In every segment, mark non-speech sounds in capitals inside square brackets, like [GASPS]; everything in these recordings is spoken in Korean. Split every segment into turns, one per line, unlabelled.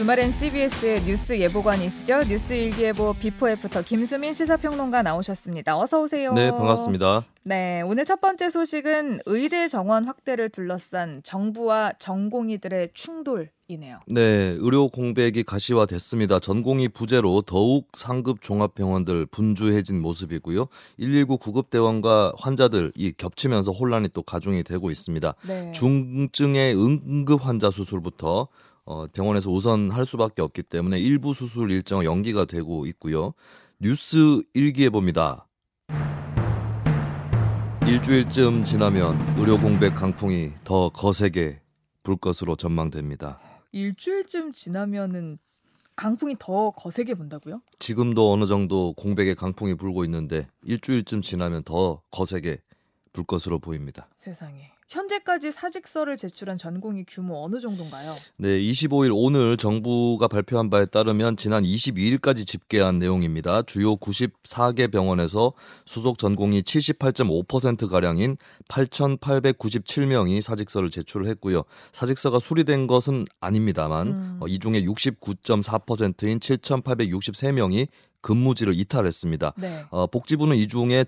주말엔 CBS의 뉴스 예보관이시죠. 뉴스 일기예보 before after 김수민 시사평론가 나오셨습니다. 어서 오세요.
네, 반갑습니다.
네, 오늘 첫 번째 소식은 의대 정원 확대를 둘러싼 정부와 전공의들의 충돌 이네요.
네, 의료 공백이 가시화됐습니다. 전공의 부재로 더욱 상급 종합병원들 분주해진 모습이고요. 119 구급대원과 환자들이 겹치면서 혼란이 또 가중이 되고 있습니다. 네. 중증의 응급 환자 수술부터 어, 병원에서 우선 할 수밖에 없기 때문에 일부 수술 일정 연기가 되고 있고요. 뉴스 일기에 봅니다. 일주일쯤 지나면 의료 공백 강풍이 더 거세게 불 것으로 전망됩니다.
일주일쯤 지나면은 강풍이 더 거세게 분다고요?
지금도 어느 정도 공백의 강풍이 불고 있는데 일주일쯤 지나면 더 거세게 불 것으로 보입니다.
세상에. 현재까지 사직서를 제출한 전공의 규모 어느 정도인가요?
네, 25일 오늘 정부가 발표한 바에 따르면 지난 22일까지 집계한 내용입니다. 주요 94개 병원에서 수속 전공의 78.5% 가량인 8,897명이 사직서를 제출을 했고요. 사직서가 수리된 것은 아닙니다만 음. 어, 이 중에 69.4%인 7,863명이 근무지를 이탈했습니다. 네. 어, 복지부는 이 중에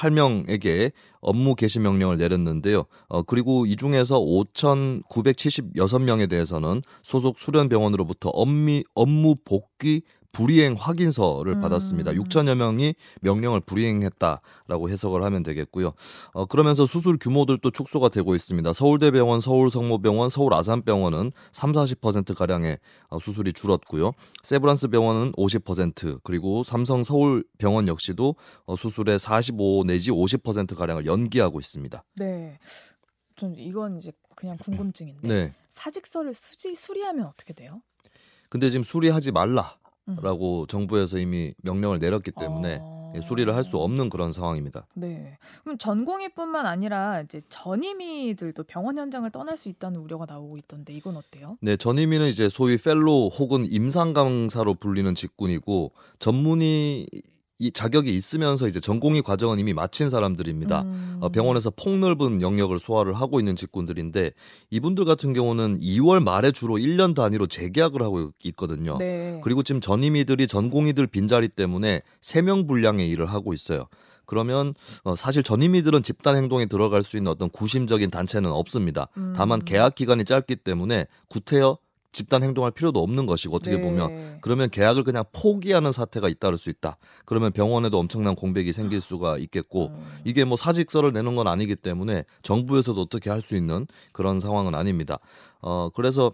7,038명에게 업무 개시 명령을 내렸는데요. 어, 그리고 이 중에서 5,976명에 대해서는 소속 수련병원으로부터 업무 복귀 불이행 확인서를 음. 받았습니다. 6천여 명이 명령을 불이행했다라고 해석을 하면 되겠고요. 어, 그러면서 수술 규모들도 축소가 되고 있습니다. 서울대병원, 서울성모병원, 서울아산병원은 3, 40% 가량의 어, 수술이 줄었고요. 세브란스 병원은 50% 그리고 삼성 서울병원 역시도 어, 수술의 45 내지 50% 가량을 연기하고 있습니다.
네. 전 이건 이제 그냥 궁금증인데 네. 사직서를 수지 수리하면 어떻게 돼요?
근데 지금 수리하지 말라. 라고 정부에서 이미 명령을 내렸기 때문에 어... 수리를 할 수 없는 그런 상황입니다.
네. 그럼 전공의뿐만 아니라 이제 전임의들도 병원 현장을 떠날 수 있다는 우려가 나오고 있던데 이건 어때요?
네, 전임의는 이제 소위 펠로 혹은 임상 강사로 불리는 직군이고 전문의 이 자격이 있으면서 이제 전공의 과정은 이미 마친 사람들입니다. 음. 어, 병원에서 폭넓은 영역을 소화를 하고 있는 직군들인데 이분들 같은 경우는 2월 말에 주로 1년 단위로 재계약을 하고 있거든요. 네. 그리고 지금 전임의들이 전공의들 빈자리 때문에 3명 분량의 일을 하고 있어요. 그러면 어, 사실 전임의들은 집단 행동에 들어갈 수 있는 어떤 구심적인 단체는 없습니다. 음. 다만 계약 기간이 짧기 때문에 구태여 집단 행동할 필요도 없는 것이고 어떻게 네. 보면 그러면 계약을 그냥 포기하는 사태가 잇따를 수 있다. 그러면 병원에도 엄청난 공백이 생길 수가 있겠고 음. 이게 뭐 사직서를 내는 건 아니기 때문에 정부에서도 어떻게 할 수 있는 그런 상황은 아닙니다. 어 그래서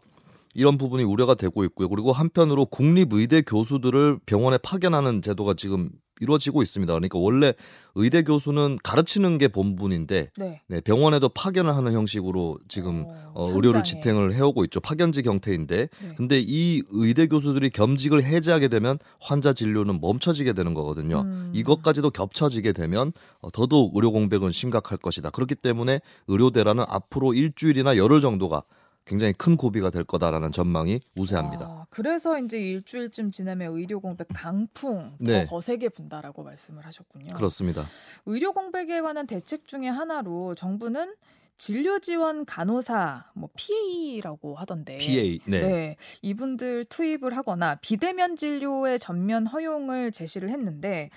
이런 부분이 우려가 되고 있고요. 그리고 한편으로 국립의대 교수들을 병원에 파견하는 제도가 지금 이루어지고 있습니다. 그러니까 원래 의대 교수는 가르치는 게 본분인데 네. 네, 병원에도 파견을 하는 형식으로 지금 어, 어, 의료를 지탱을 해오고 있죠. 파견직 형태인데 네. 근데 이 의대 교수들이 겸직을 해제하게 되면 환자 진료는 멈춰지게 되는 거거든요. 음. 이것까지도 겹쳐지게 되면 어, 더더욱 의료 공백은 심각할 것이다. 그렇기 때문에 의료대라는 앞으로 일주일이나 열흘 정도가 굉장히 큰 고비가 될 거다라는 전망이 우세합니다. 아,
그래서 이제 일주일쯤 지나면 의료 공백 강풍 네. 더 거세게 분다라고 말씀을 하셨군요.
그렇습니다.
의료 공백에 관한 대책 중에 하나로 정부는 진료 지원 간호사 뭐 PA라고 하던데
PA 네. 네.
이분들 투입을 하거나 비대면 진료의 전면 허용을 제시를 했는데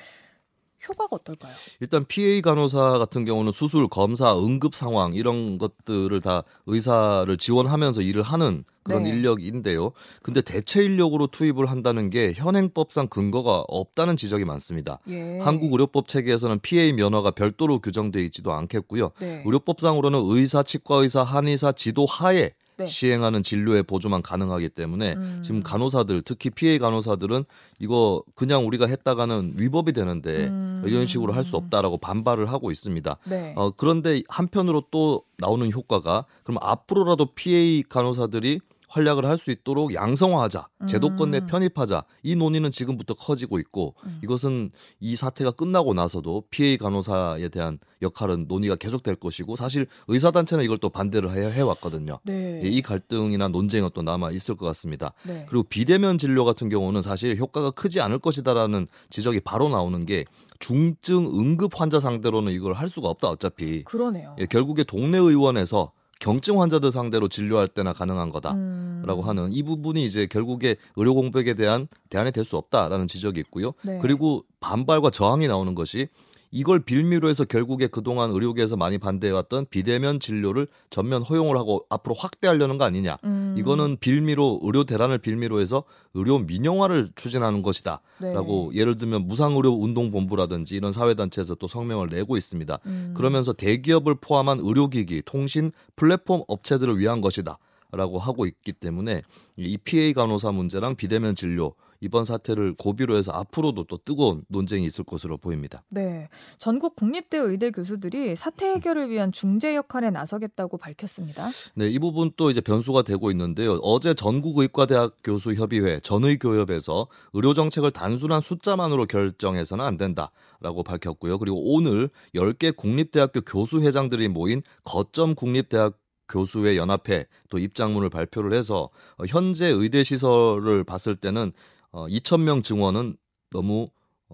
효과가 어떨까요?
일단 PA 간호사 같은 경우는 수술, 검사, 응급 상황 이런 것들을 다 의사를 지원하면서 일을 하는 그런 네. 인력인데요. 근데 대체 인력으로 투입을 한다는 게 현행법상 근거가 없다는 지적이 많습니다. 예. 한국 의료법 체계에서는 PA 면허가 별도로 규정돼 있지도 않겠고요. 네. 의료법상으로는 의사, 치과 의사, 한의사 지도 하에 네. 시행하는 진료의 보조만 가능하기 때문에 음. 지금 간호사들 특히 피해 간호사들은 이거 그냥 우리가 했다가는 위법이 되는데 음. 이런 식으로 할 수 없다라고 반발을 하고 있습니다. 네. 어, 그런데 한편으로 또 나오는 효과가 그럼 앞으로라도 PA 간호사들이 활약을 할 수 있도록 양성화하자, 제도권 내 음. 편입하자 이 논의는 지금부터 커지고 있고 음. 이것은 이 사태가 끝나고 나서도 피해 간호사에 대한 역할은 논의가 계속될 것이고 사실 의사 단체는 이걸 또 반대를 해, 해왔거든요. 네. 예, 이 갈등이나 논쟁은 또 남아 있을 것 같습니다. 네. 그리고 비대면 진료 같은 경우는 사실 효과가 크지 않을 것이다라는 지적이 바로 나오는 게 중증 응급 환자 상대로는 이걸 할 수가 없다 어차피.
그러네요.
예, 결국에 동네 의원에서 경증 환자들 상대로 진료할 때나 가능한 거다라고 음. 하는 이 부분이 이제 결국에 의료 공백에 대한 대안이 될 수 없다라는 지적이 있고요. 네. 그리고 반발과 저항이 나오는 것이 이걸 빌미로 해서 결국에 그동안 의료계에서 많이 반대해왔던 비대면 진료를 전면 허용을 하고 앞으로 확대하려는 거 아니냐. 음. 이거는 빌미로 의료 대란을 빌미로 해서 의료 민영화를 추진하는 것이다. 네. 라고 예를 들면 무상의료 운동본부라든지 이런 사회단체에서 또 성명을 내고 있습니다. 음. 그러면서 대기업을 포함한 의료기기, 통신, 플랫폼 업체들을 위한 것이다. 라고 하고 있기 때문에 이 PA 간호사 문제랑 비대면 진료 이번 사태를 고비로 해서 앞으로도 또 뜨거운 논쟁이 있을 것으로 보입니다.
네. 전국 국립대 의대 교수들이 사태 해결을 위한 중재 역할에 나서겠다고 밝혔습니다.
네, 이 부분 또 이제 변수가 되고 있는데요. 어제 전국의과대학 교수 협의회 전의교협에서 의료 정책을 단순한 숫자만으로 결정해서는 안 된다라고 밝혔고요. 그리고 오늘 10개 국립대학교 교수 회장들이 모인 거점 국립대학 교수회 연합회 또 입장문을 발표를 해서 현재 의대 시설을 봤을 때는 어, 2천 명 증원은 너무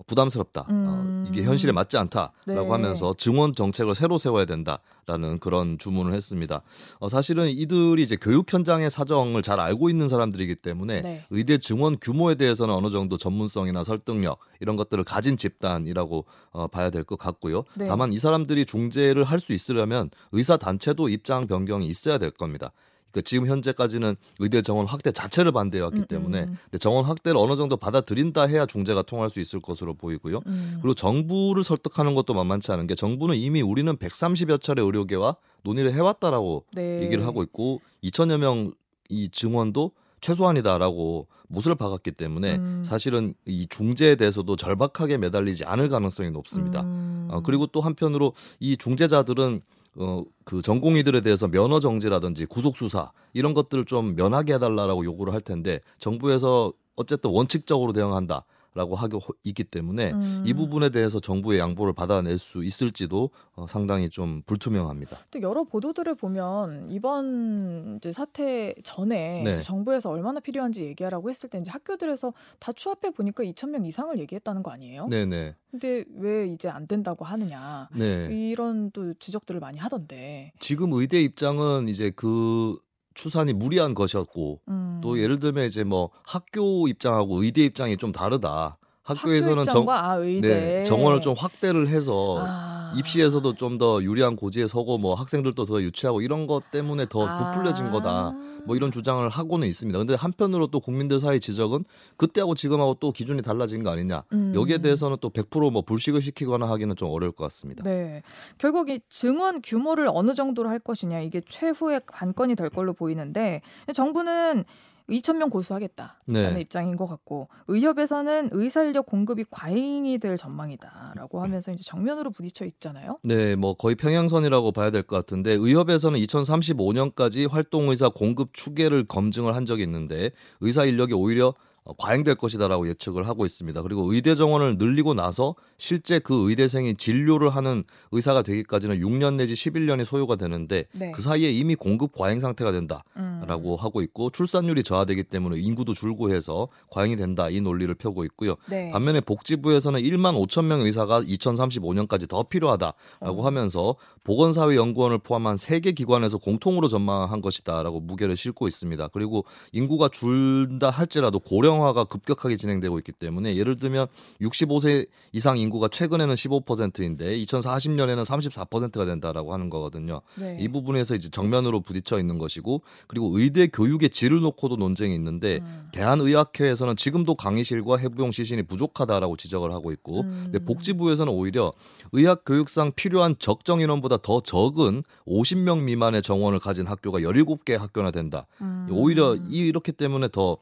부담스럽다. 어, 음. 어, 이게 현실에 맞지 않다라고 네. 하면서 증원 정책을 새로 세워야 된다라는 그런 주문을 했습니다. 어, 사실은 이들이 이제 교육 현장의 사정을 잘 알고 있는 사람들이기 때문에 네. 의대 증원 규모에 대해서는 어느 정도 전문성이나 설득력 이런 것들을 가진 집단이라고 어, 봐야 될 것 같고요. 네. 다만 이 사람들이 중재를 할 수 있으려면 의사 단체도 입장 변경이 있어야 될 겁니다. 그 지금 현재까지는 의대 정원 확대 자체를 반대해 왔기 음, 때문에 음. 정원 확대를 어느 정도 받아들인다 해야 중재가 통할 수 있을 것으로 보이고요. 음. 그리고 정부를 설득하는 것도 만만치 않은 게 정부는 이미 우리는 130여 차례 의료계와 논의를 해왔다라고 네. 얘기를 하고 있고 2천여 명 이 증원도 최소한이다라고 못을 박았기 때문에 음. 사실은 이 중재에 대해서도 절박하게 매달리지 않을 가능성이 높습니다. 음. 어, 그리고 또 한편으로 이 중재자들은 어, 그 전공의들에 대해서 면허 정지라든지 구속 수사 이런 것들을 좀 면하게 해달라라고 요구를 할 텐데 정부에서 어쨌든 원칙적으로 대응한다. 라고 하고 있기 때문에 음. 이 부분에 대해서 정부의 양보를 받아낼 수 있을지도 어, 상당히 좀 불투명합니다.
또 여러 보도들을 보면 이번 사태 전에 네. 정부에서 얼마나 필요한지 얘기하라고 했을 때 이제 학교들에서 다 추합해 보니까 2천 명 이상을 얘기했다는 거 아니에요? 네네. 근데 왜 이제 안 된다고 하느냐 네. 이런 또 지적들을 많이 하던데
지금 의대 입장은 이제 그 추산이 무리한 것이었고 음. 또 예를 들면 이제 뭐 학교 입장하고 의대 입장이 좀 다르다. 학교에서는
정, 아, 네,
정원을 좀 확대를 해서 아. 입시에서도 좀 더 유리한 고지에 서고 뭐 학생들도 더 유치하고 이런 것 때문에 더 아. 부풀려진 거다. 뭐 이런 주장을 하고는 있습니다. 근데 한편으로 또 국민들 사이 지적은 그때하고 지금하고 또 기준이 달라진 거 아니냐. 음. 여기에 대해서는 또 100%뭐 불식을 시키거나 하기는 좀 어려울 것 같습니다.
네. 결국 이 증원 규모를 어느 정도로 할 것이냐 이게 최후의 관건이 될 걸로 보이는데 정부는 2천 명 고수하겠다라는 네. 입장인 것 같고 의협에서는 의사 인력 공급이 과잉이 될 전망이다라고 하면서 이제 정면으로 부딪혀 있잖아요.
네, 뭐 거의 평행선이라고 봐야 될 것 같은데 의협에서는 2035년까지 활동 의사 공급 추계를 검증을 한 적이 있는데 의사 인력이 오히려 어, 과잉될 것이다라고 예측을 하고 있습니다. 그리고 의대 정원을 늘리고 나서 실제 그 의대생이 진료를 하는 의사가 되기까지는 6년 내지 11년이 소요가 되는데 네. 그 사이에 이미 공급 과잉 상태가 된다라고 음. 하고 있고 출산율이 저하되기 때문에 인구도 줄고 해서 과잉이 된다 이 논리를 펴고 있고요. 네. 반면에 복지부에서는 1만 5천 명 의사가 2035년까지 더 필요하다라고 어. 하면서 보건사회연구원을 포함한 세 개 기관에서 공통으로 전망한 것이다라고 무게를 싣고 있습니다. 그리고 인구가 줄다 할지라도 고령 고령화가 급격하게 진행되고 있기 때문에 예를 들면 65세 이상 인구가 최근에는 15%인데 2040년에는 34%가 된다라고 하는 거거든요. 네. 이 부분에서 이제 정면으로 부딪혀 있는 것이고 그리고 의대 교육의 질을 놓고도 논쟁이 있는데 음. 대한의학회에서는 지금도 강의실과 해부용 시신이 부족하다라고 지적을 하고 있고 음. 근데 복지부에서는 오히려 의학 교육상 필요한 적정 인원보다 더 적은 50명 미만의 정원을 가진 학교가 17개 학교나 된다. 음. 오히려 이렇기 때문에 더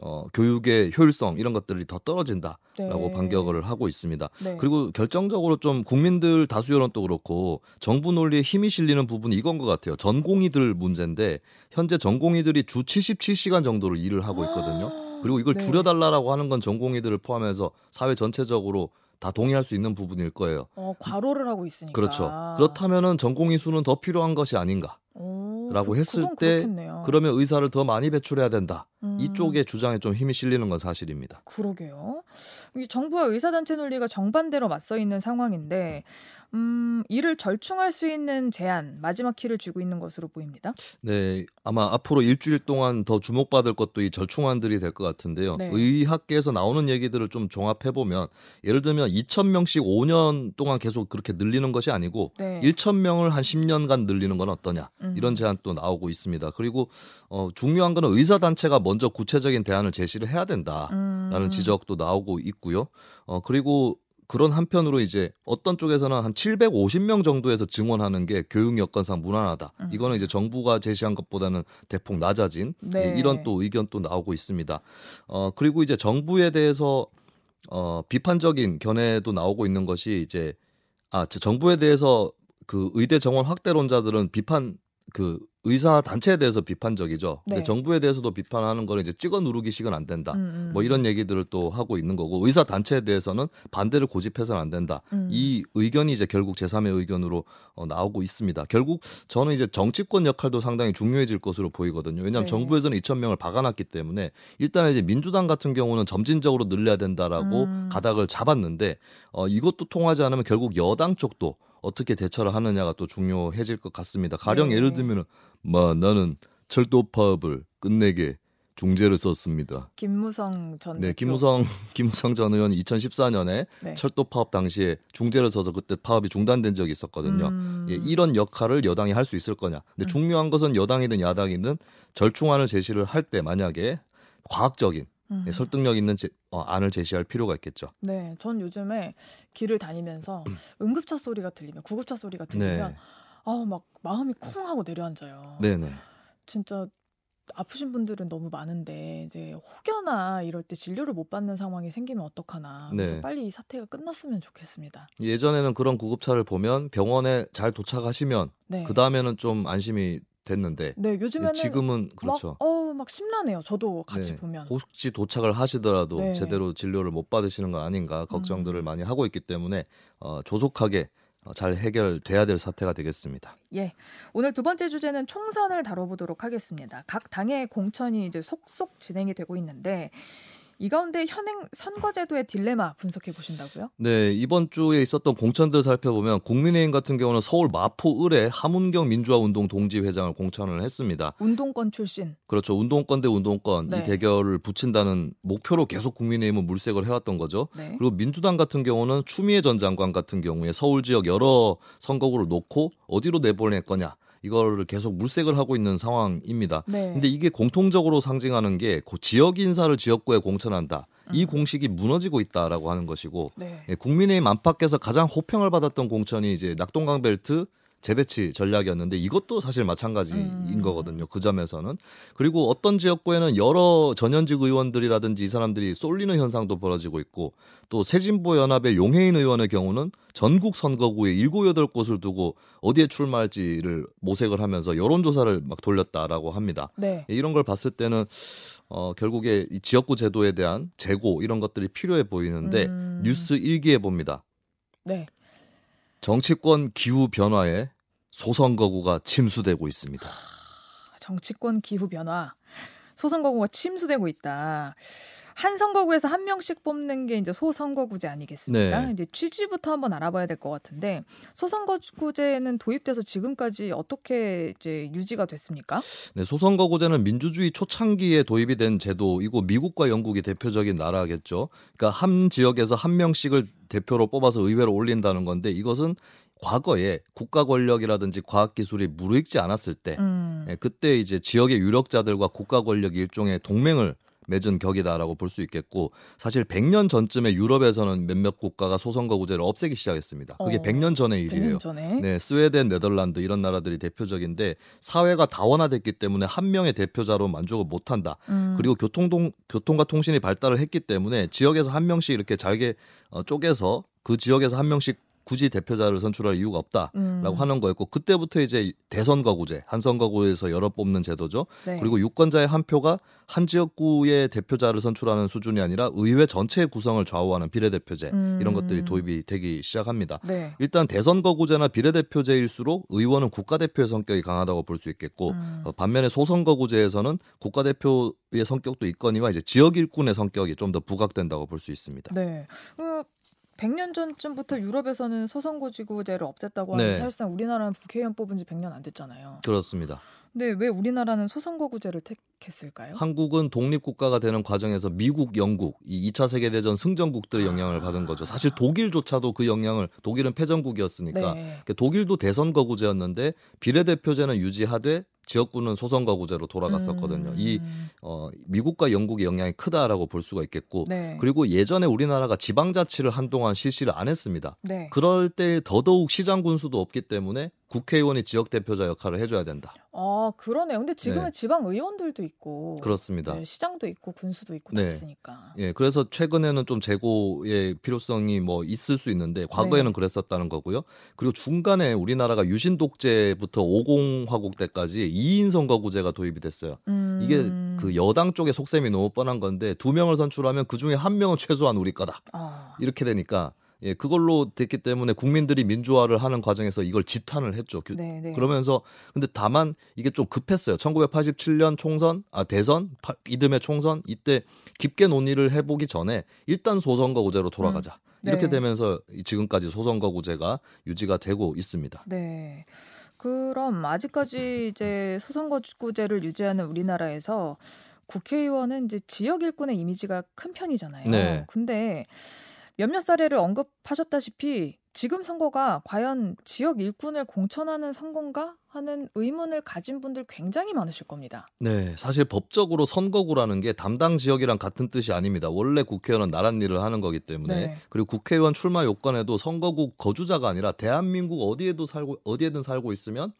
어, 교육의 효율성 이런 것들이 더 떨어진다라고 네. 반격을 하고 있습니다. 네. 그리고 결정적으로 좀 국민들 다수 여론도 그렇고 정부 논리에 힘이 실리는 부분이 이건 것 같아요. 전공의들 문제인데 현재 전공의들이 주 77시간 정도를 일을 하고 있거든요. 그리고 이걸 [GASPS] 네. 줄여달라라고 하는 건 전공의들을 포함해서 사회 전체적으로 다 동의할 수 있는 부분일 거예요.
어, 과로를 하고 있으니까.
그렇죠. 그렇다면은 전공의 수는 더 필요한 것이 아닌가. 라고 했을 때 그렇겠네요. 그러면 의사를 더 많이 배출해야 된다. 음. 이쪽의 주장에 좀 힘이 실리는 건 사실입니다.
그러게요. 정부와 의사단체 논리가 정반대로 맞서 있는 상황인데 음, 이를 절충할 수 있는 제안 마지막 키를 쥐고 있는 것으로 보입니다.
네, 아마 앞으로 일주일 동안 더 주목받을 것도 이 절충안들이 될 것 같은데요. 네. 의학계에서 나오는 얘기들을 좀 종합해 보면 예를 들면 2천 명씩 5년 동안 계속 그렇게 늘리는 것이 아니고 네. 1천 명을 한 10년간 늘리는 건 어떠냐 음. 이런 제안 또 나오고 있습니다. 그리고 어, 중요한 거는 의사 단체가 먼저 구체적인 대안을 제시를 해야 된다라는 음. 지적도 나오고 있고요. 어, 그리고 그런 한편으로 이제 어떤 쪽에서는 한 750명 정도에서 증원하는 게 교육 여건상 무난하다. 음. 이거는 이제 정부가 제시한 것보다는 대폭 낮아진 네. 이런 또 의견 또 나오고 있습니다. 어 그리고 이제 정부에 대해서 어 비판적인 견해도 나오고 있는 것이 이제 아 정부에 대해서 그 의대 정원 확대론자들은 비판 그 의사 단체에 대해서 비판적이죠. 네. 근데 정부에 대해서도 비판하는 거는 이제 찍어 누르기식은 안 된다. 음, 음. 뭐 이런 얘기들을 또 하고 있는 거고 의사 단체에 대해서는 반대를 고집해서는 안 된다. 음. 이 의견이 이제 결국 제3의 의견으로 어, 나오고 있습니다. 결국 저는 이제 정치권 역할도 상당히 중요해질 것으로 보이거든요. 왜냐하면 네. 정부에서는 2천 명을 박아놨기 때문에 일단 이제 민주당 같은 경우는 점진적으로 늘려야 된다라고 음. 가닥을 잡았는데 어, 이것도 통하지 않으면 결국 여당 쪽도 어떻게 대처를 하느냐가 또 중요해질 것 같습니다. 가령 네. 예를 들면은 뭐 나는 철도 파업을 끝내게 중재를 썼습니다.
김무성 전
네, 김무성 [LAUGHS] 김무성 전 의원이 2014년에 네. 철도 파업 당시에 중재를 써서 그때 파업이 중단된 적이 있었거든요. 음... 예, 이런 역할을 여당이 할 수 있을 거냐. 근데 음. 중요한 것은 여당이든 야당이든 절충안을 제시를 할 때 만약에 과학적인 음. 네, 설득력 있는 제, 어, 안을 제시할 필요가 있겠죠.
네, 전 요즘에 길을 다니면서 [CLEARS THROAT] 응급차 소리가 들리면 구급차 소리가 들리면 네. 아막 마음이 쿵 하고 내려앉아요. 네네. 진짜 아프신 분들은 너무 많은데 이제 혹여나 이럴 때 진료를 못 받는 상황이 생기면 어떡하나. 그래서 네. 빨리 이 사태가 끝났으면 좋겠습니다.
예전에는 그런 구급차를 보면 병원에 잘 도착하시면 네. 그 다음에는 좀 안심이 됐는데
네 요즘에는
지금은 그렇죠.
막, 어, 막 심란해요. 저도 같이 네. 보면
혹시 도착을 하시더라도 네. 제대로 진료를 못 받으시는 거 아닌가 걱정들을 음. 많이 하고 있기 때문에 어, 조속하게 어, 잘 해결돼야 될 사태가 되겠습니다.
예. 오늘 두 번째 주제는 총선을 다뤄보도록 하겠습니다. 각 당의 공천이 이제 속속 진행이 되고 있는데 이 가운데 현행 선거제도의 딜레마 분석해 보신다고요?
네, 이번 주에 있었던 공천들 살펴보면 국민의힘 같은 경우는 서울 마포 을에 하문경 민주화운동 동지 회장을 공천을 했습니다.
운동권 출신.
그렇죠. 운동권 대 운동권 네. 이 대결을 붙인다는 목표로 계속 국민의힘은 물색을 해왔던 거죠. 네. 그리고 민주당 같은 경우는 추미애 전 장관 같은 경우에 서울 지역 여러 선거구를 놓고 어디로 내보낼 거냐 이거를 계속 물색을 하고 있는 상황입니다. 네. 근데 이게 공통적으로 상징하는 게 지역 인사를 지역구에 공천한다. 이 음. 공식이 무너지고 있다라고 하는 것이고 네. 예, 국민의힘 안팎에서 가장 호평을 받았던 공천이 이제 낙동강 벨트 재배치 전략이었는데 이것도 사실 마찬가지인 음. 거거든요. 그 점에서는. 그리고 어떤 지역구에는 여러 전현직 의원들이라든지 이 사람들이 쏠리는 현상도 벌어지고 있고 또 새진보 연합의 용해인 의원의 경우는 전국 선거구에 일곱 여덟 곳을 두고 어디에 출마할지를 모색을 하면서 여론 조사를 막 돌렸다라고 합니다. 네. 이런 걸 봤을 때는 어, 결국에 이 지역구 제도에 대한 재고 이런 것들이 필요해 보이는데 음. 뉴스 일기에 봅니다. 네. 정치권 기후 변화에 소선거구가 침수되고 있습니다.
정치권 기후 변화, 소선거구가 침수되고 있다. 한 선거구에서 한 명씩 뽑는 게 이제 소선거구제 아니겠습니까? 네. 이제 취지부터 한번 알아봐야 될 것 같은데 소선거구제는 도입돼서 지금까지 어떻게 이제 유지가 됐습니까?
네, 소선거구제는 민주주의 초창기에 도입이 된 제도이고 미국과 영국이 대표적인 나라겠죠. 그러니까 한 지역에서 한 명씩을 대표로 뽑아서 의회로 올린다는 건데 이것은 과거에 국가 권력이라든지 과학 기술이 무르익지 않았을 때 음. 예, 그때 이제 지역의 유력자들과 국가 권력이 일종의 동맹을 맺은 격이다라고 볼 수 있겠고 사실 100년 전쯤에 유럽에서는 몇몇 국가가 소선거구제를 없애기 시작했습니다. 그게 어, 100년 전의 일이에요.
100년 전에?
네, 스웨덴, 네덜란드 이런 나라들이 대표적인데 사회가 다원화됐기 때문에 한 명의 대표자로 만족을 못한다. 음. 그리고 교통동 교통과 통신이 발달을 했기 때문에 지역에서 한 명씩 이렇게 잘게 어, 쪼개서 그 지역에서 한 명씩 굳이 대표자를 선출할 이유가 없다라고 음. 하는 거였고 그때부터 이제 대선 거구제, 한선 거구에서 여러 뽑는 제도죠. 네. 그리고 유권자의 한 표가 한 지역구의 대표자를 선출하는 수준이 아니라 의회 전체의 구성을 좌우하는 비례대표제 음. 이런 것들이 도입이 되기 시작합니다. 네. 일단 대선 거구제나 비례대표제일수록 의원은 국가대표의 성격이 강하다고 볼 수 있겠고 음. 어, 반면에 소선 거구제에서는 국가대표의 성격도 있거니와 이제 지역 일꾼의 성격이 좀 더 부각된다고 볼 수 있습니다.
네. 어, 100년 전쯤부터 유럽에서는 소선거지구제를 없앴다고 하는 네. 사실상 우리나라는 국회의원 뽑은 지 100년 안 됐잖아요.
그렇습니다.
근데 왜 우리나라는 소선거구제를 택했을까요?
한국은 독립국가가 되는 과정에서 미국, 영국, 이 2차 세계 대전 승전국들의 영향을 아... 받은 거죠. 사실 독일조차도 그 영향을 독일은 패전국이었으니까 네. 그러니까 독일도 대선 거구제였는데 비례대표제는 유지하되 지역구는 소선거구제로 돌아갔었거든요. 음. 이 어, 미국과 영국의 영향이 크다라고 볼 수가 있겠고 네. 그리고 예전에 우리나라가 지방자치를 한동안 실시를 안 했습니다. 네. 그럴 때 더더욱 시장 군수도 없기 때문에 국회의원이 지역 대표자 역할을 해줘야 된다.
아 그러네요. 근데 지금은 네. 지방 의원들도 있고
그렇습니다.
네, 시장도 있고 군수도 있고 네. 있으니까.
예, 그래서 최근에는 좀 재고의 필요성이 뭐 있을 수 있는데 과거에는 네. 그랬었다는 거고요. 그리고 중간에 우리나라가 유신 독재부터 50 화국 때까지 2인 선거구제가 도입이 됐어요. 음... 이게 그 여당 쪽의 속셈이 너무 뻔한 건데 두 명을 선출하면 그 중에 한 명은 최소한 우리 거다. 아... 이렇게 되니까 예, 그걸로 됐기 때문에 국민들이 민주화를 하는 과정에서 이걸 지탄을 했죠. 네네. 네. 그러면서 근데 다만 이게 좀 급했어요. 1987년 총선, 아 대선, 이듬해 총선 이때 깊게 논의를 해보기 전에 일단 소선거구제로 돌아가자. 음. 네. 이렇게 되면서 지금까지 소선거구제가 유지가 되고 있습니다.
네. 그럼 아직까지 이제 소선거구제를 유지하는 우리나라에서 국회의원은 이제 지역 일꾼의 이미지가 큰 편이잖아요. 네. 근데 몇몇 사례를 언급하셨다시피 지금 선거가 과연 지역 일꾼을 공천하는 선거인가 하는 의문을 가진 분들 굉장히 많으실 겁니다.
네, 사실 법적으로 선거구라는 게 담당 지역이랑 같은 뜻이 아닙니다. 원래 국회의원은 나란 일을 하는 거기 때문에 네. 그리고 국회의원 출마 요건에도 선거구 거주자가 아니라 대한민국 어디에도 살고 어디에든 살고 있으면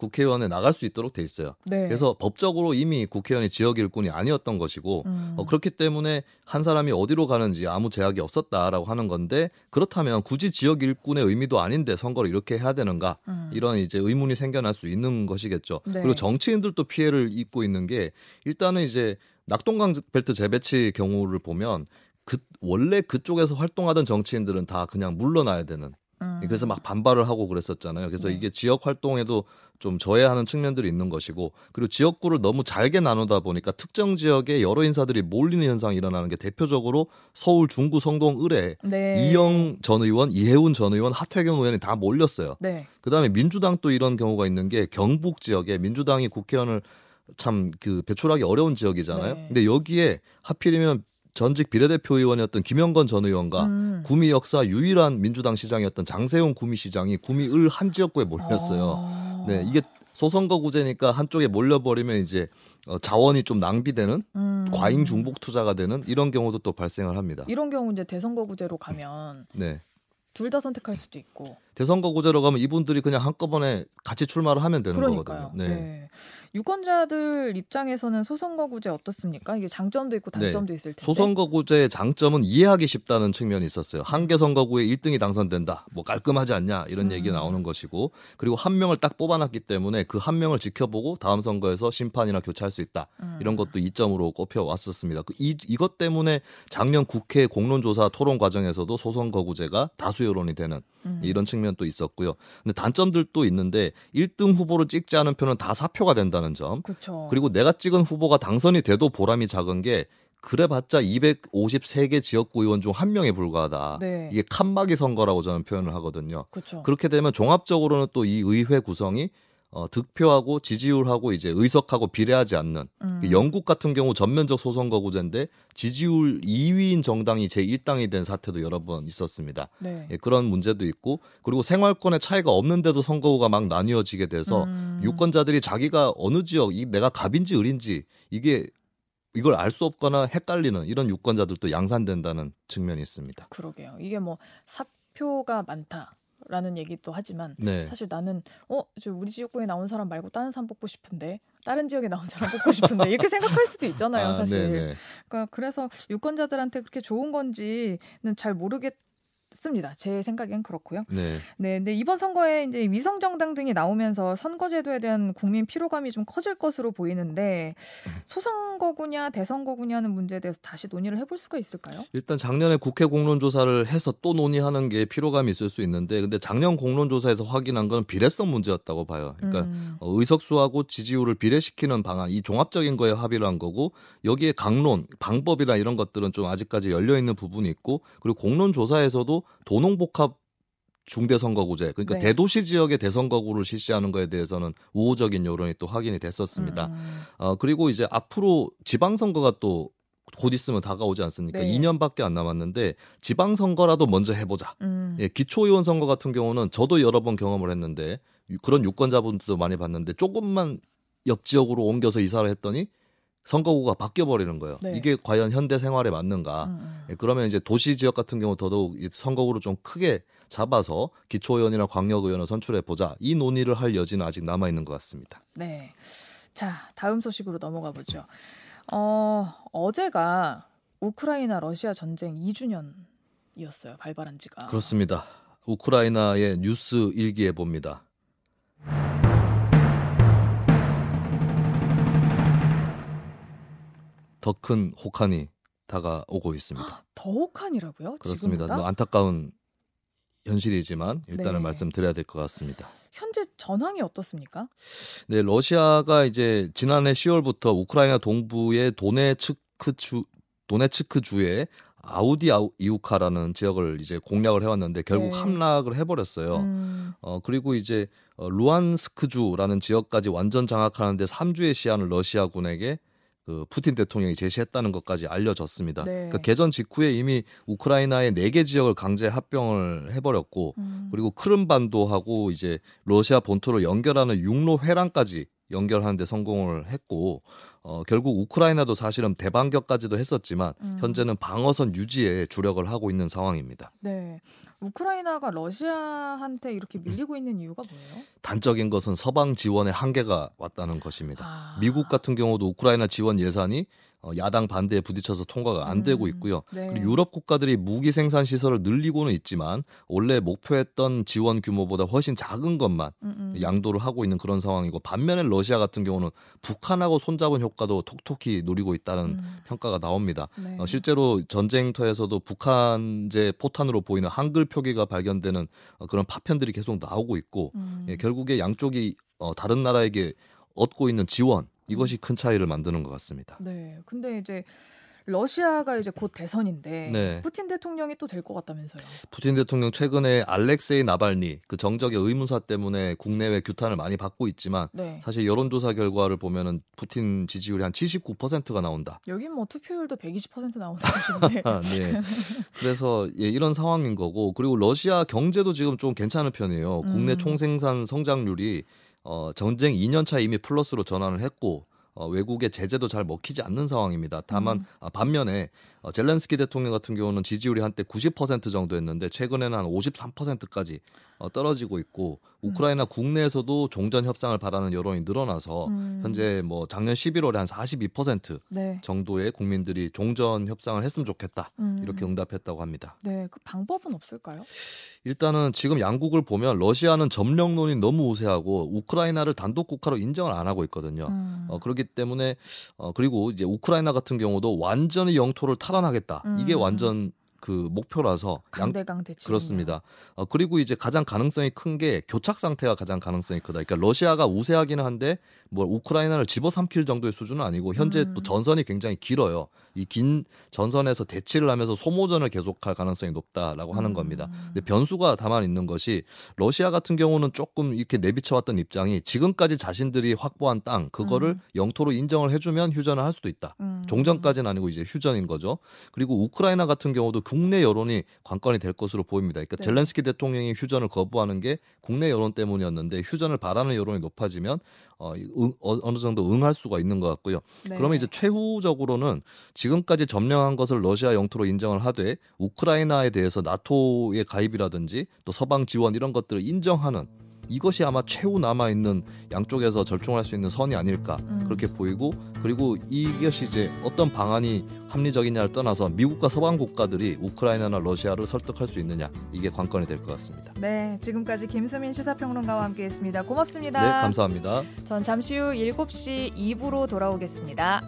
국회의원에 나갈 수 있도록 돼 있어요. 네. 그래서 법적으로 이미 국회의원이 지역 일꾼이 아니었던 것이고 음. 어, 그렇기 때문에 한 사람이 어디로 가는지 아무 제약이 없었다라고 하는 건데 그렇다면 굳이 지역 일꾼의 의미도 아닌데 선거를 이렇게 해야 되는가 음. 이런 이제 의문이 생겨날 수 있는 것이겠죠. 네. 그리고 정치인들도 피해를 입고 있는 게 일단은 이제 낙동강 벨트 재배치 경우를 보면 그 원래 그쪽에서 활동하던 정치인들은 다 그냥 물러나야 되는 음. 그래서 막 반발을 하고 그랬었잖아요. 그래서 네. 이게 지역 활동에도 좀 저해하는 측면들이 있는 것이고 그리고 지역구를 너무 잘게 나누다 보니까 특정 지역에 여러 인사들이 몰리는 현상이 일어나는 게 대표적으로 서울 중구 성동 을에 네. 이영 전 의원, 이해운 전 의원, 하태경 의원이 다 몰렸어요. 네. 그다음에 민주당 또 이런 경우가 있는 게 경북 지역에 민주당이 국회의원을 참 그 배출하기 어려운 지역이잖아요. 네. 근데 여기에 하필이면 전직 비례대표 의원이었던 김영건 전 의원과 음. 구미 역사 유일한 민주당 시장이었던 장세용 구미 시장이 구미 을 한 지역구에 몰렸어요. 아. 네, 이게 소선거구제니까 한쪽에 몰려버리면 이제 어, 자원이 좀 낭비되는 음. 과잉 중복 투자가 되는 이런 경우도 또 발생을 합니다.
이런 경우 이제 대선거구제로 가면 네. 둘 다 선택할 수도 있고
대선거구제로 가면 이분들이 그냥 한꺼번에 같이 출마를 하면 되는
그러니까요.
거거든요. 네. 네.
유권자들 입장에서는 소선거구제 어떻습니까? 이게 장점도 있고 네. 단점도 네. 있을 텐데.
소선거구제의 장점은 이해하기 쉽다는 측면이 있었어요. 한 개 선거구에 1등이 당선된다. 뭐 깔끔하지 않냐 이런 음. 얘기 나오는 것이고 그리고 한 명을 딱 뽑아놨기 때문에 그 한 명을 지켜보고 다음 선거에서 심판이나 교체할 수 있다. 음. 이런 것도 이점으로 꼽혀 왔었습니다. 그 이 이것 때문에 작년 국회 공론조사 토론 과정에서도 소선거구제가 다수 여론이 되는 음. 이런 측면 또 있었고요. 근데 단점들도 있는데 1등 후보를 찍지 않은 표는 다 사표가 된다는 점. 그쵸. 그리고 내가 찍은 후보가 당선이 돼도 보람이 작은 게 그래봤자 253개 지역구 의원 중 한 명에 불과하다. 네. 이게 칸막이 선거라고 저는 표현을 하거든요. 그쵸. 그렇게 되면 종합적으로는 또 이 의회 구성이 어, 득표하고 지지율하고 이제 의석하고 비례하지 않는 음. 영국 같은 경우 전면적 소선거구제인데 지지율 2위인 정당이 제 1당이 된 사태도 여러 번 있었습니다. 네. 예, 그런 문제도 있고 그리고 생활권의 차이가 없는데도 선거구가 막 나뉘어지게 돼서 음. 유권자들이 자기가 어느 지역 이 내가 갑인지 을인지 이게 이걸 알 수 없거나 헷갈리는 이런 유권자들도 양산된다는 측면이 있습니다.
그러게요. 이게 뭐 사표가 많다. 라는 얘기도 하지만 네. 사실 나는 어 우리 지역구에 나온 사람 말고 다른 사람 뽑고 싶은데 다른 지역에 나온 사람 뽑고 싶은데 이렇게 생각할 수도 있잖아요 아, 사실 네네. 그러니까 그래서 유권자들한테 그렇게 좋은 건지는 잘 모르겠 같습니다. 제 생각엔 그렇고요. 네. 네. 근데 이번 선거에 이제 위성 정당 등이 나오면서 선거제도에 대한 국민 피로감이 좀 커질 것으로 보이는데 소선거구냐 대선거구냐는 문제에 대해서 다시 논의를 해볼 수가 있을까요?
일단 작년에 국회 공론조사를 해서 또 논의하는 게 피로감이 있을 수 있는데 근데 작년 공론조사에서 확인한 건 비례성 문제였다고 봐요. 그러니까 음. 어, 의석수하고 지지율을 비례시키는 방안 이 종합적인 거에 합의를 한 거고 여기에 강론 방법이나 이런 것들은 좀 아직까지 열려 있는 부분이 있고 그리고 공론조사에서도 도농복합 중대선거구제 그러니까 네. 대도시 지역의 대선거구를 실시하는 거에 대해서는 우호적인 여론이 또 확인이 됐었습니다. 음. 어, 그리고 이제 앞으로 지방선거가 또곧 있으면 다가오지 않습니까? 네. 2년밖에 안 남았는데 지방 선거라도 먼저 해보자. 음. 예, 기초 의원 선거 같은 경우는 저도 여러 번 경험을 했는데 그런 유권자분들도 많이 봤는데 조금만 옆 지역으로 옮겨서 이사를 했더니 선거구가 바뀌어 버리는 거예요. 네. 이게 과연 현대 생활에 맞는가? 음, 음. 예, 그러면 이제 도시 지역 같은 경우 더더욱 선거구를 좀 크게 잡아서 기초의원이나 광역의원을 선출해 보자. 이 논의를 할 여지는 아직 남아 있는 것 같습니다.
네. 자, 다음 소식으로 넘어가 보죠. 어, 어제가 우크라이나 러시아 전쟁 2주년이었어요. 발발한 지가.
그렇습니다. 우크라이나의 뉴스 일기에 봅니다. 더 큰 혹한이 다가오고 있습니다. [GASPS]
더 혹한이라고요?
그렇습니다. 뭐 안타까운 현실이지만 일단은 네. 말씀드려야 될 것 같습니다. [SIGHS]
현재 전황이 어떻습니까?
네, 러시아가 이제 지난해 10월부터 우크라이나 동부의 도네츠크 주 도네츠크 주에 아우디 이우카라는 지역을 이제 공략을 해왔는데 결국 네. 함락을 해버렸어요. 음. 어 그리고 이제 어, 루안스크주라는 지역까지 완전 장악하는데 3주의 시한을 러시아군에게 그 푸틴 대통령이 제시했다는 것까지 알려졌습니다. 네. 그러니까 개전 직후에 이미 우크라이나의 네 개 지역을 강제 합병을 해버렸고 음. 그리고 크림반도하고 이제 러시아 본토를 연결하는 육로 회랑까지 연결하는데 성공을 했고 어, 결국 우크라이나도 사실은 대반격까지도 했었지만 음. 현재는 방어선 유지에 주력을 하고 있는 상황입니다.
네. 우크라이나가 러시아한테 이렇게 밀리고 있는 이유가 뭐예요?
단적인 것은 서방 지원의 한계가 왔다는 것입니다. 아... 미국 같은 경우도 우크라이나 지원 예산이 어, 야당 반대에 부딪혀서 통과가 안 되고 음, 있고요. 네. 그리고 유럽 국가들이 무기 생산 시설을 늘리고는 있지만 원래 목표했던 지원 규모보다 훨씬 작은 것만 음음. 음. 양도를 하고 있는 그런 상황이고 반면에 러시아 같은 경우는 북한하고 손잡은 효과도 톡톡히 누리고 있다는 음. 평가가 나옵니다. 네. 어, 실제로 전쟁터에서도 북한제 포탄으로 보이는 한글 표기가 발견되는 어, 그런 파편들이 계속 나오고 있고 음. 예, 결국에 양쪽이 어, 다른 나라에게 얻고 있는 지원 이것이 큰 차이를 만드는 것 같습니다.
네. 근데 이제 러시아가 이제 곧 대선인데 네. 푸틴 대통령이 또 될 것 같다면서요.
푸틴 대통령 최근에 알렉세이 나발니 그 정적의 의무사 때문에 국내외 규탄을 많이 받고 있지만 네. 사실 여론조사 결과를 보면은 푸틴 지지율이 한 79%가 나온다.
여기 뭐 투표율도 120% 나온다 하시는데. [LAUGHS] 네.
그래서 예, 이런 상황인 거고 그리고 러시아 경제도 지금 좀 괜찮은 편이에요. 국내 음. 총생산 성장률이 어, 전쟁 2년 차 이미 플러스로 전환을 했고 어, 외국의 제재도 잘 먹히지 않는 상황입니다. 다만 음. 아, 반면에 어, 젤렌스키 대통령 같은 경우는 지지율이 한때 90% 정도였는데 최근에는 한 53%까지 어, 떨어지고 있고 음. 우크라이나 음. 국내에서도 종전 협상을 바라는 여론이 늘어나서 음. 현재 뭐 작년 11월에 한 42% 네. 정도의 국민들이 종전 협상을 했으면 좋겠다 음. 이렇게 응답했다고 합니다.
네, 그 방법은 없을까요?
일단은 지금 양국을 보면 러시아는 점령론이 너무 우세하고 우크라이나를 단독 국가로 인정을 안 하고 있거든요. 음. 어, 그렇기 때문에 어, 그리고 이제 우크라이나 같은 경우도 완전히 영토를 탈환하겠다. 음. 이게 완전 그 목표라서
강대강 대치
그렇습니다. 어, 그리고 이제 가장 가능성이 큰 게 교착 상태가 가장 가능성이 크다. 그러니까 러시아가 우세하기는 한데 뭐 우크라이나를 집어삼킬 정도의 수준은 아니고 현재 음. 또 전선이 굉장히 길어요. 이 긴 전선에서 대치를 하면서 소모전을 계속할 가능성이 높다라고 하는 음. 겁니다. 근데 변수가 다만 있는 것이 러시아 같은 경우는 조금 이렇게 내비쳐왔던 입장이 지금까지 자신들이 확보한 땅 그거를 음. 영토로 인정을 해주면 휴전을 할 수도 있다. 음. 종전까지는 아니고 이제 휴전인 거죠. 그리고 우크라이나 같은 경우도 국내 여론이 관건이 될 것으로 보입니다. 그러니까 네. 젤렌스키 대통령이 휴전을 거부하는 게 국내 여론 때문이었는데 휴전을 바라는 여론이 높아지면 어, 응, 어, 어느 정도 응할 수가 있는 것 같고요. 네. 그러면 이제 최후적으로는 지금까지 점령한 것을 러시아 영토로 인정을 하되 우크라이나에 대해서 나토의 가입이라든지 또 서방 지원 이런 것들을 인정하는 이것이 아마 최후 남아 있는 양쪽에서 절충할 수 있는 선이 아닐까. 음. 그렇게 보이고 그리고 이것이 이제 어떤 방안이 합리적이냐를 떠나서 미국과 서방 국가들이 우크라이나나 러시아를 설득할 수 있느냐 이게 관건이 될 것 같습니다.
네, 지금까지 김수민 시사평론가와 함께했습니다. 고맙습니다.
네, 감사합니다.
전 잠시 후 7시 2부로 돌아오겠습니다.